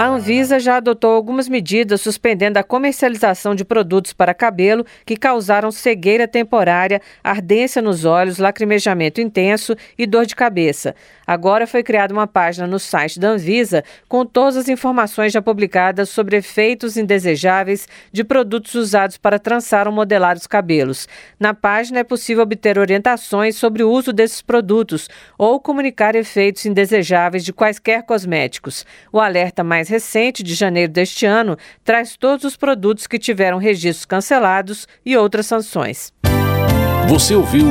A Anvisa já adotou algumas medidas suspendendo a comercialização de produtos para cabelo que causaram cegueira temporária, ardência nos olhos, lacrimejamento intenso e dor de cabeça. Agora foi criada uma página no site da Anvisa com todas as informações já publicadas sobre efeitos indesejáveis de produtos usados para trançar ou modelar os cabelos. Na página é possível obter orientações sobre o uso desses produtos ou comunicar efeitos indesejáveis de quaisquer cosméticos. O alerta mais mais recente, de janeiro deste ano, traz todos os produtos que tiveram registros cancelados e outras sanções. Você ouviu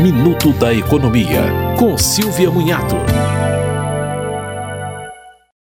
Minuto da Economia, com Silvia Munhato.